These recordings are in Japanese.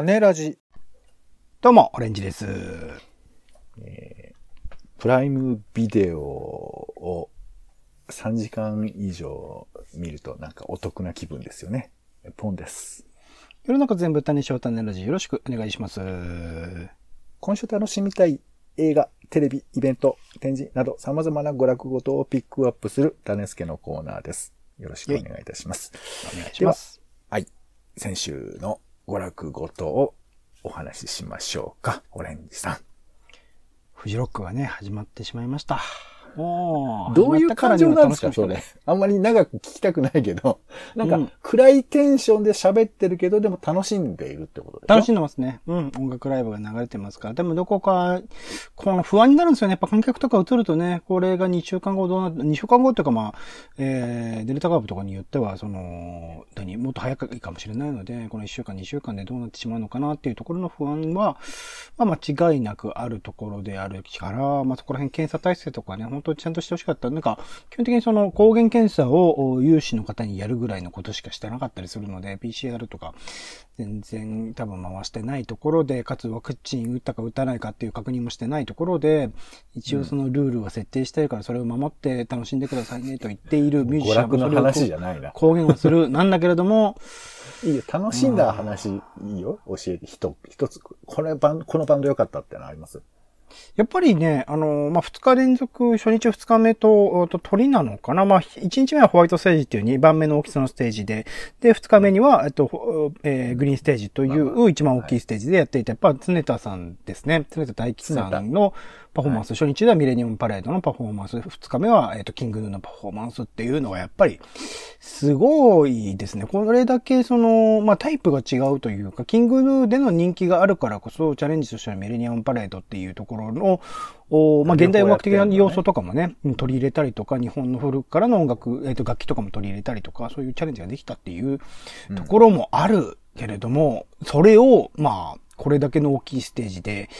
種ラジ。どうも、オレンジです。えー、プライムビデオを3時間以上見るとなんかお得な気分ですよね。ポンです。世の中全部種小種ラジよろしくお願いします。今週楽しみたい映画、テレビ、イベント、展示など様々な娯楽ごとをピックアップする種助のコーナーです。よろしくお願いいたします。お願いします。はい。先週の娯楽ごとをお話ししましょうか。オレンジさん。フジロックがね、始まってしまいました。どういう感情なんですか、それ。あんまり長く聞きたくないけど、なんか、暗いテンションで喋ってるけど、でも楽しんでいるってことで楽しんでますね。うん。音楽ライブが流れてますから。でもどこか、この不安になるんですよね。やっぱ観客とか映るとね、これが2週間後どうなって、2週間後っていうかまあ、えー、デルタ株とかによっては、その、何、もっと早くいいかもしれないので、この1週間、2週間でどうなってしまうのかなっていうところの不安は、まあ間違いなくあるところであるから、まあそこら辺検査体制とかね、本当にちゃんとしてほしかった。なんか、基本的にその抗原検査を有志の方にやるぐらいのことしかしてなかったりするので、PCR とか全然多分回してないところで、かつワクチン打ったか打たないかっていう確認もしてないところで、一応そのルールは設定してるからそれを守って楽しんでくださいねと言っているミュージ娯シャンの話じゃないな。公言をする、なんだけれども、いいよ、楽しんだ話いいよ。教えて、一一つ、これバン、このバンド良かったってのあります？やっぱりね、あの、まあ、2日連続、初日2日目と、と鳥なのかな？まあ、1日目はホワイトステージっていう2番目の大きさのステージで、で、2日目には、えっと、ほえーグリーンステージという一番大きいステージでやっていた、やっぱ、常田さんですね。常田大吉さんのパフォーマンス、初日ではミレニアムパレードのパフォーマンス、2日目は、えっと、キングヌーのパフォーマンスっていうのは、やっぱり、すごいですね。これだけ、その、まあ、タイプが違うというか、キングヌーでの人気があるからこそ、チャレンジとしてはミレニアムパレードっていうところの、おまあ、現代音楽的な要素とかもね、うん取り入れたりとか、日本の古くからの音楽、えっ、と、楽器とかも取り入れたりとか、そういうチャレンジができたっていうところもあるけれども、それを、まあ、これだけの大きいステージで、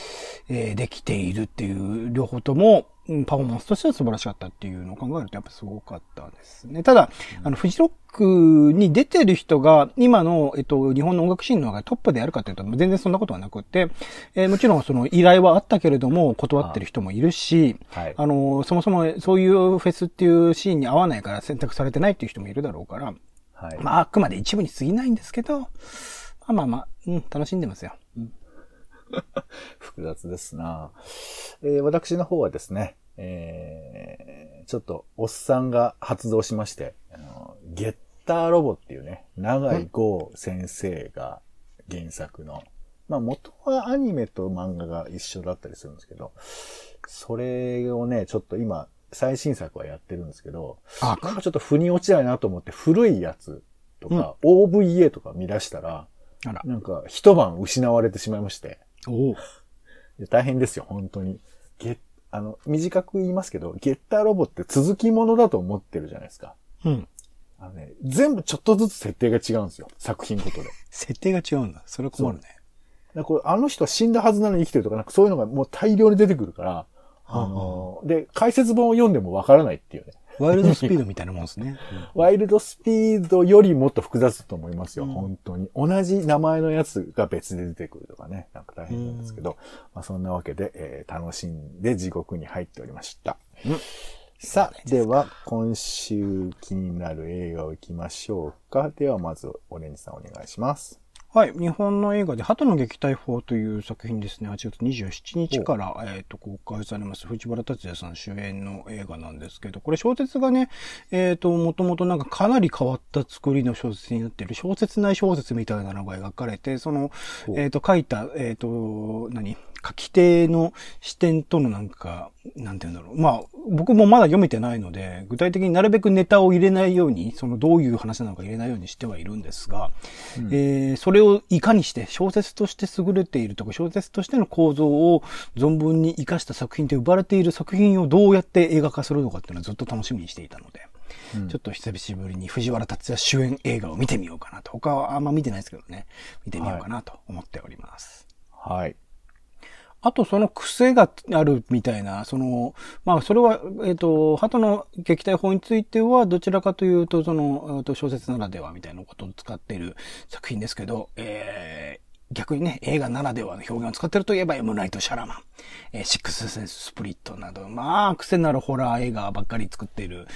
えーできているっていう、両方とも、うんパフォーマンスとしては素晴らしかったっていうのを考えるとやっぱすごかったですね。ただ、あの、フジロックに出てる人が、今の、えっと、日本の音楽シーンの中でトップであるかというと、全然そんなことはなくって、えーもちろんその依頼はあったけれども、断ってる人もいるし、はい。あの、そもそもそういうフェスっていうシーンに合わないから選択されてないっていう人もいるだろうから、はい。まあ、あくまで一部に過ぎないんですけど、まあまあまあ、うん、楽しんでますよ。うん。複雑ですな。えー私の方はですね、えーちょっとおっさんが発動しまして、あのゲッターロボっていうね、長井剛先生が原作の、まあ元はアニメと漫画が一緒だったりするんですけど、それをね、ちょっと今、最新作はやってるんですけど、あ、なんかちょっと腑に落ちないなと思って古いやつとか、OVA とか見出したら、あら。なんか一晩失われてしまいまして、お大変ですよ、本当に。ゲあの、短く言いますけど、ゲッターロボって続きものだと思ってるじゃないですか。うん。あのね、全部ちょっとずつ設定が違うんですよ。作品ごとで。設定が違うんだ。それは困るね。らこれあの人は死んだはずなのに生きてるとか、なんかそういうのがもう大量に出てくるから、あの、で、解説本を読んでもわからないっていうね。ワイルドスピードみたいなもんですね。ワイルドスピードよりもっと複雑だと思いますよ、うん本当に。同じ名前のやつが別で出てくるとかね、なんか大変なんですけど、まあそんなわけで、えー楽しんで地獄に入っておりました。うんさあ、では、今週気になる映画を行きましょうか。では、まず、オレンジさんお願いします。はい。日本の映画で、鳩の撃退法という作品ですね。8月27日から、えっ、と、公開されます。藤原達也さん主演の映画なんですけど、これ小説がね、えっ、と、もともとなんかかなり変わった作りの小説になっている、小説内小説みたいなのが描かれて、その、えっ、と、書いた、えっ、と、何？書き手の視点とのなんか、なんて言うんだろう。まあ、僕もまだ読めてないので、具体的になるべくネタを入れないように、そのどういう話なのか入れないようにしてはいるんですが、えーそれをいかにして小説として優れているとか、小説としての構造を存分に活かした作品と呼ばれている作品をどうやって映画化するのかっていうのはずっと楽しみにしていたので、うんちょっと久しぶりに藤原達也主演映画を見てみようかなと。他はあんま見てないですけどね、見てみようかなと思っております。はい。あとその癖があるみたいな、その、まあそれは、えっ、と、鳩の撃退法については、どちらかというと、その、小説ならではみたいなことを使っている作品ですけど、えー逆にね、映画ならではの表現を使ってるといえば、エムナイト・シャラマン、えー、シックス・センス・スプリットなど、まあ、癖なるホラー映画ばっかり作っている、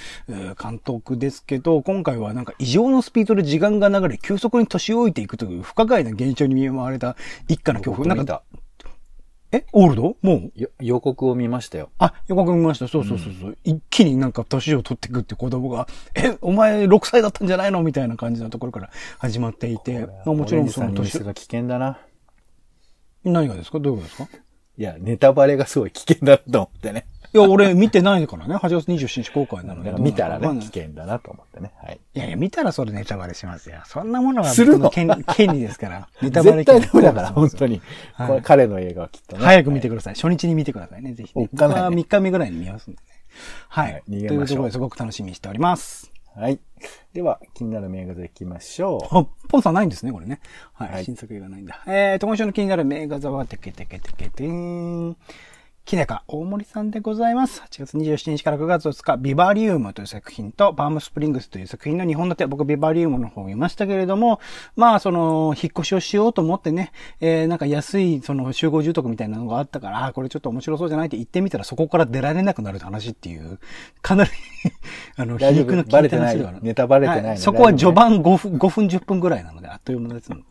監督ですけど、今回はなんか異常のスピードで時間が流れ、急速に年老いていくという不可解な現象に見舞われた一家の恐怖。なんか、えオールド？もう？予告を見ましたよ。あ、予告見ました。そうそうそうそう、うん、一気になんか年を取っていくって子供が、え、お前6歳だったんじゃないの？みたいな感じのところから始まっていて、まあもちろんその年。が危険だな。何がですか？どういうことですか？いや、ネタバレがすごい危険だと思ってね。いや、俺見てないからね。8月27日公開なので。見たらね、危険だなと思ってね。はい。いやいや、見たらそれネタバレしますよ。そんなものはするの？権 権利ですから。ネタバレ絶対ダメだから、本当に。これ彼の映画はきっとね。早く見てください。初日に見てくださいね、ぜひ、ね。僕は3日目ぐらいに見ますんでね。はい。逃げましょう。というところですごく楽しみにしております。はい。では、気になる名画座行きましょう。あ、ポンさんないんですね、これね。はい。はい、新作映画ないんだ。えーと、今週の気になる名画座は、てけてけてけてーん。きねか大森さんでございます。8月27日から9月2日、ビバリウムという作品と、バームスプリングスという作品の日本立て、僕ビバリウムの方を見ましたけれども、まあ、その、引っ越しをしようと思ってね、えー、なんか安い、その、集合住宅みたいなのがあったから、あ、これちょっと面白そうじゃないって言ってみたら、そこから出られなくなる話っていう、かなり あの、皮肉の効いた話だから。ネタバレてない、はい、そこは序盤5分、5分10分ぐらいなので、あっという間ですので。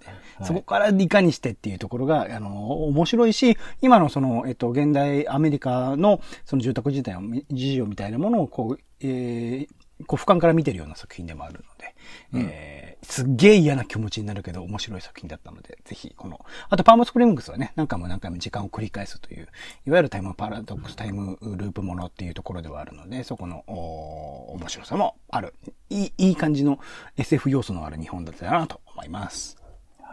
そこからいかにしてっていうところが、あの、面白いし、今のその、えっと、現代アメリカのその住宅自体の事情みたいなものを、こう、えー、こう俯瞰から見てるような作品でもあるので、うん、えー、すっげえ嫌な気持ちになるけど面白い作品だったので、ぜひこの、あとパームスプリングスはね、何回も何回も時間を繰り返すという、いわゆるタイムパラドックスタイムループものっていうところではあるので、そこの、お面白さもある。いい、いい感じの SF 要素のある日本だったなと思います。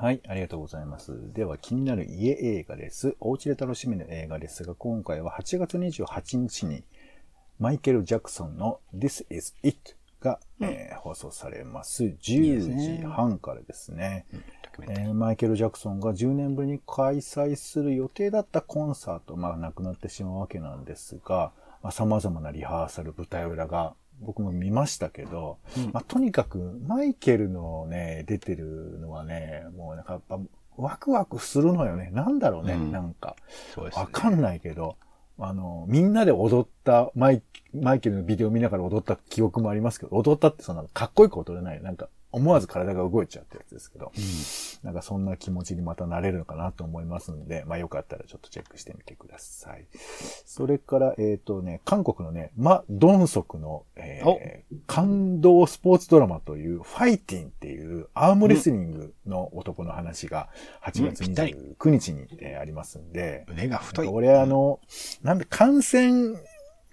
はい、ありがとうございます。では、気になる家映画です。お家で楽しめる映画ですが、今回は8月28日に、マイケル・ジャクソンの This is It が、うん、えー、放送されます。10時半からですね。えー、マイケル・ジャクソンが10年ぶりに開催する予定だったコンサート、まあ、なくなってしまうわけなんですが、まあ、様々なリハーサル、舞台裏が僕も見ましたけど、うん、まあ、とにかくマイケルのね、出てるのはね、もうなんかやっぱワクワクするのよね。なんだろうね、うん、なんか。そうです、ね、わかんないけど、あの、みんなで踊ったマイ、マイケルのビデオ見ながら踊った記憶もありますけど、踊ったってそんなかっこよく踊れない。なんか、思わず体が動いちゃうってやつですけど、うん、なんかそんな気持ちにまたなれるのかなと思いますので、まあよかったらちょっとチェックしてみてください。それから、えっ、ー、とね、韓国のね、マ・ドンソクの、えー、感動スポーツドラマという、ファイティンっていうアームレスリングの男の話が8月29日に、えー、ありますんで、腕が太い。俺あの、なんで感染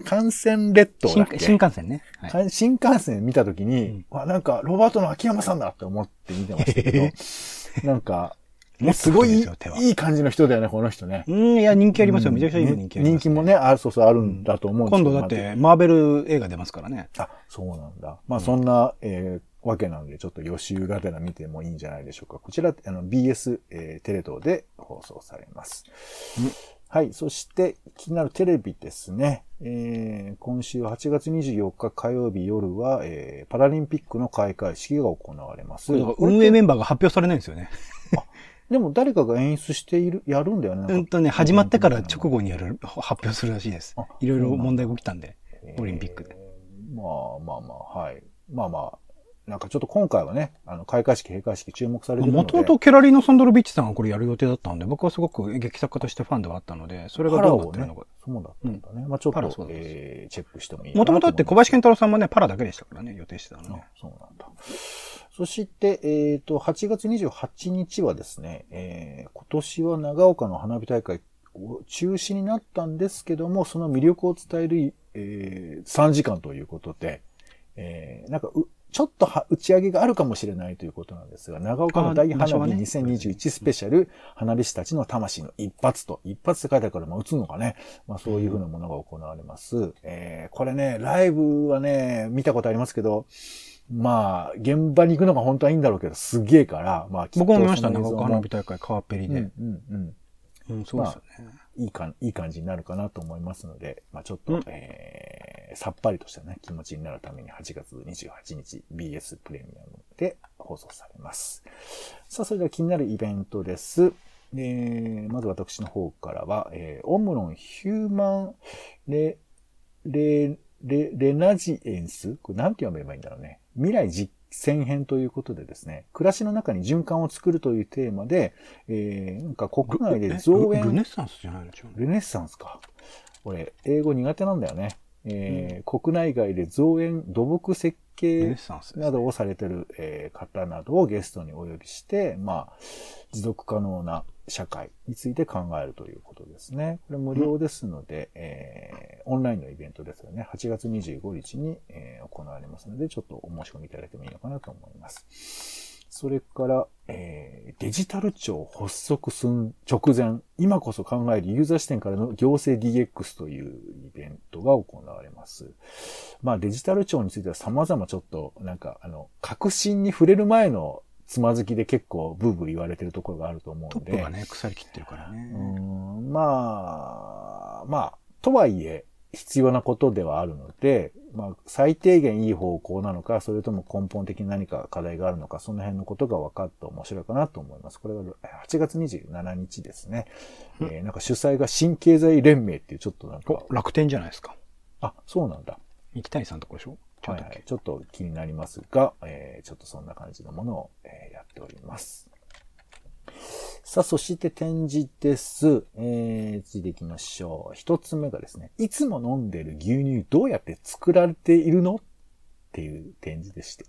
感染列島だっけ？新幹線ね、はい。新幹線見たときに、うん、わ、なんか、ロバートの秋山さんだって思って見てましたけど、なんか、もうすごいいい感じの人だよね、この人ね。うん、いや、人気ありますよ。めちゃくちゃいい人気あります、ね、人気もね、あそうそうあるんだと思うんですけど、今度だって、マーベル映画出ますからね。あ、そうなんだ。まあ、そんな、えー、わけなんで、ちょっと予習がてら見てもいいんじゃないでしょうか。こちら、あの、BS、えー、テレ東で放送されます。うんはい。そして、気になるテレビですね。えー、今週8月24日火曜日夜は、えー、パラリンピックの開会式が行われます。運営メンバーが発表されないんですよね。でも誰かが演出している、やるんだよね。うんとね、始まってから直後にやる、発表するらしいです。いろいろ問題が起きたんで、オリンピックで。まあまあまあ、はい。まあまあ、なんかちょっと今回はね、あの、開会式、閉会式注目されてるので。もともとケラリーノ・サンドロビッチさんがこれやる予定だったんで、僕はすごく劇作家としてファンではあったので、それがどうなってるのか。そうだったんだね。うん、まあちょっと、えー、チェックしてもいいもともとだって小林健太郎さんもね、パラだけでしたからね、予定してたのね。そうなんだ。そして、えっ、ー、と、8月28日はですね、えー、今年は長岡の花火大会中止になったんですけども、その魅力を伝える、えー、3時間ということで、えー、なんか、ちょっと打ち上げがあるかもしれないということなんですが、長岡の大花火2021スペシャル、花火師たちの魂の一発と、一発って書いてあるから、まあ、打つのかね。まあ、そういうふうなものが行われます。うん、えー、これね、ライブはね、見たことありますけど、まあ、現場に行くのが本当はいいんだろうけど、すげえから、まあ、僕も見ました、長岡花火大会、川っぺりで。うん、うん、うん。うん、そうですよね。まあいいか、いい感じになるかなと思いますので、まあちょっと、うん、えー、さっぱりとしたね、気持ちになるために8月28日 BS プレミアムで放送されます。さあ、それでは気になるイベントです。えー、まず私の方からは、えー、オムロンヒューマンレ、レ、レ、レナジエンス？これなんて読めばいいんだろうね。未来実践編ということでですね、暮らしの中に循環を作るというテーマで、えー、なんか国内で増園。ルネッサンスじゃないの？ルネッサンスか。俺、英語苦手なんだよね。えー、うん、国内外で造園土木設計などをされてる、えー、方などをゲストにお呼びして、まあ、持続可能な社会について考えるということですね。これ無料ですので、うん、えー、オンラインのイベントですよね。8月25日に、えー、行われますので、ちょっとお申し込みいただいてもいいのかなと思います。それから、えー、デジタル庁発足すん直前、今こそ考えるユーザー視点からの行政 DX というイベントが行われます。まあデジタル庁については様々ちょっと、なんか、あの、革新に触れる前のつまずきで結構ブーブー言われてるところがあると思うんで。トップがね、腐りきってるからね。うんまあ、まあ、とはいえ、必要なことではあるので、まあ、最低限いい方向なのか、それとも根本的に何か課題があるのか、その辺のことが分かって面白いかなと思います。これが8月27日ですね。えー、なんか主催が新経済連盟っていうちょっとなんか。楽天じゃないですか。あ、そうなんだ。三木谷さんとこでしょ？はい、はい、ちょっと気になりますが、えー、ちょっとそんな感じのものを、えー、やっております。さあ、そして展示です。えー、続いていきましょう。一つ目がですね、いつも飲んでる牛乳どうやって作られているのっていう展示でして。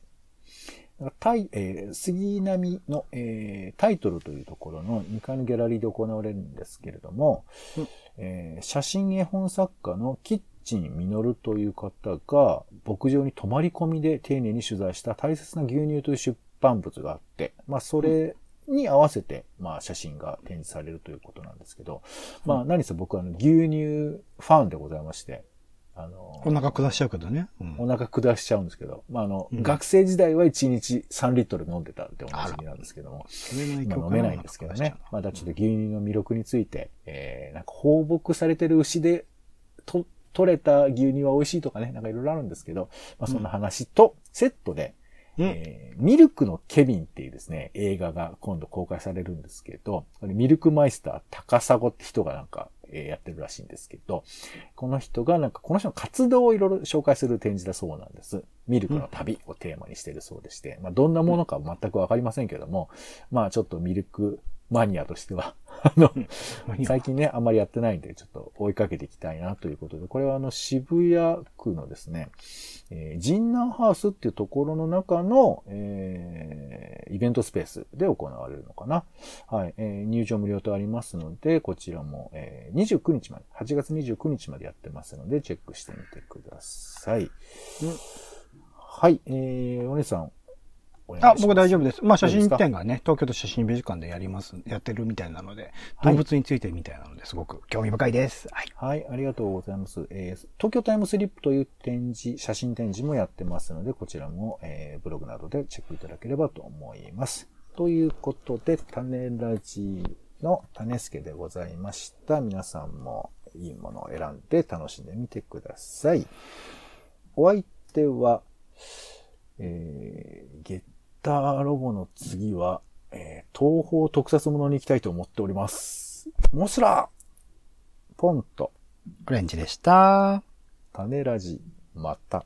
タイ、えー、杉並の、えー、タイトルというところの2階のギャラリーで行われるんですけれども、うん、えー、写真絵本作家のキッチンミノルという方が牧場に泊まり込みで丁寧に取材した大切な牛乳という出版物があって、まあそれに合わせて、まあ、写真が展示されるということなんですけど、まあ、何せ僕はあの、牛乳ファンでございまして、あの、お腹下しちゃうけどね。うん、お腹下しちゃうんですけど、まあ、あの、うん、学生時代は1日3リットル飲んでたっておなじみなんですけども、今飲めないんですけどね。まだちょっと牛乳の魅力について、えー、なんか放牧されてる牛で、と、取れた牛乳は美味しいとかね、なんかいろいろあるんですけど、まあ、そんな話とセットで、えー、ミルクのケビンっていうですね、映画が今度公開されるんですけど、これミルクマイスター高砂って人がなんか、えー、やってるらしいんですけど、この人がなんかこの人の活動をいろいろ紹介する展示だそうなんです。ミルクの旅をテーマにしてるそうでして、まあどんなものか全くわかりませんけども、まあちょっとミルクマニアとしては。あの、最近ね、あんまりやってないんで、ちょっと追いかけていきたいなということで、これはあの、渋谷区のですね、えー、ジンナーハウスっていうところの中の、えー、イベントスペースで行われるのかな。はい、えー、入場無料とありますので、こちらも、えー、29日まで、8月29日までやってますので、チェックしてみてください。うん、はい、えー、お姉さん、あ、僕大丈夫です。まあ写真展がね、東京都写真美術館でやります、やってるみたいなので、動物についてみたいなのですごく興味深いです。はい。はい、ありがとうございます。えー、東京タイムスリップという展示、写真展示もやってますので、こちらも、えー、ブログなどでチェックいただければと思います。ということで、種ラジの種助でございました。皆さんもいいものを選んで楽しんでみてください。お相手は、えー、月ターロボの次は、えー、東方特撮ものに行きたいと思っております。もしらポンと。オレンジでした。種ラジ、また。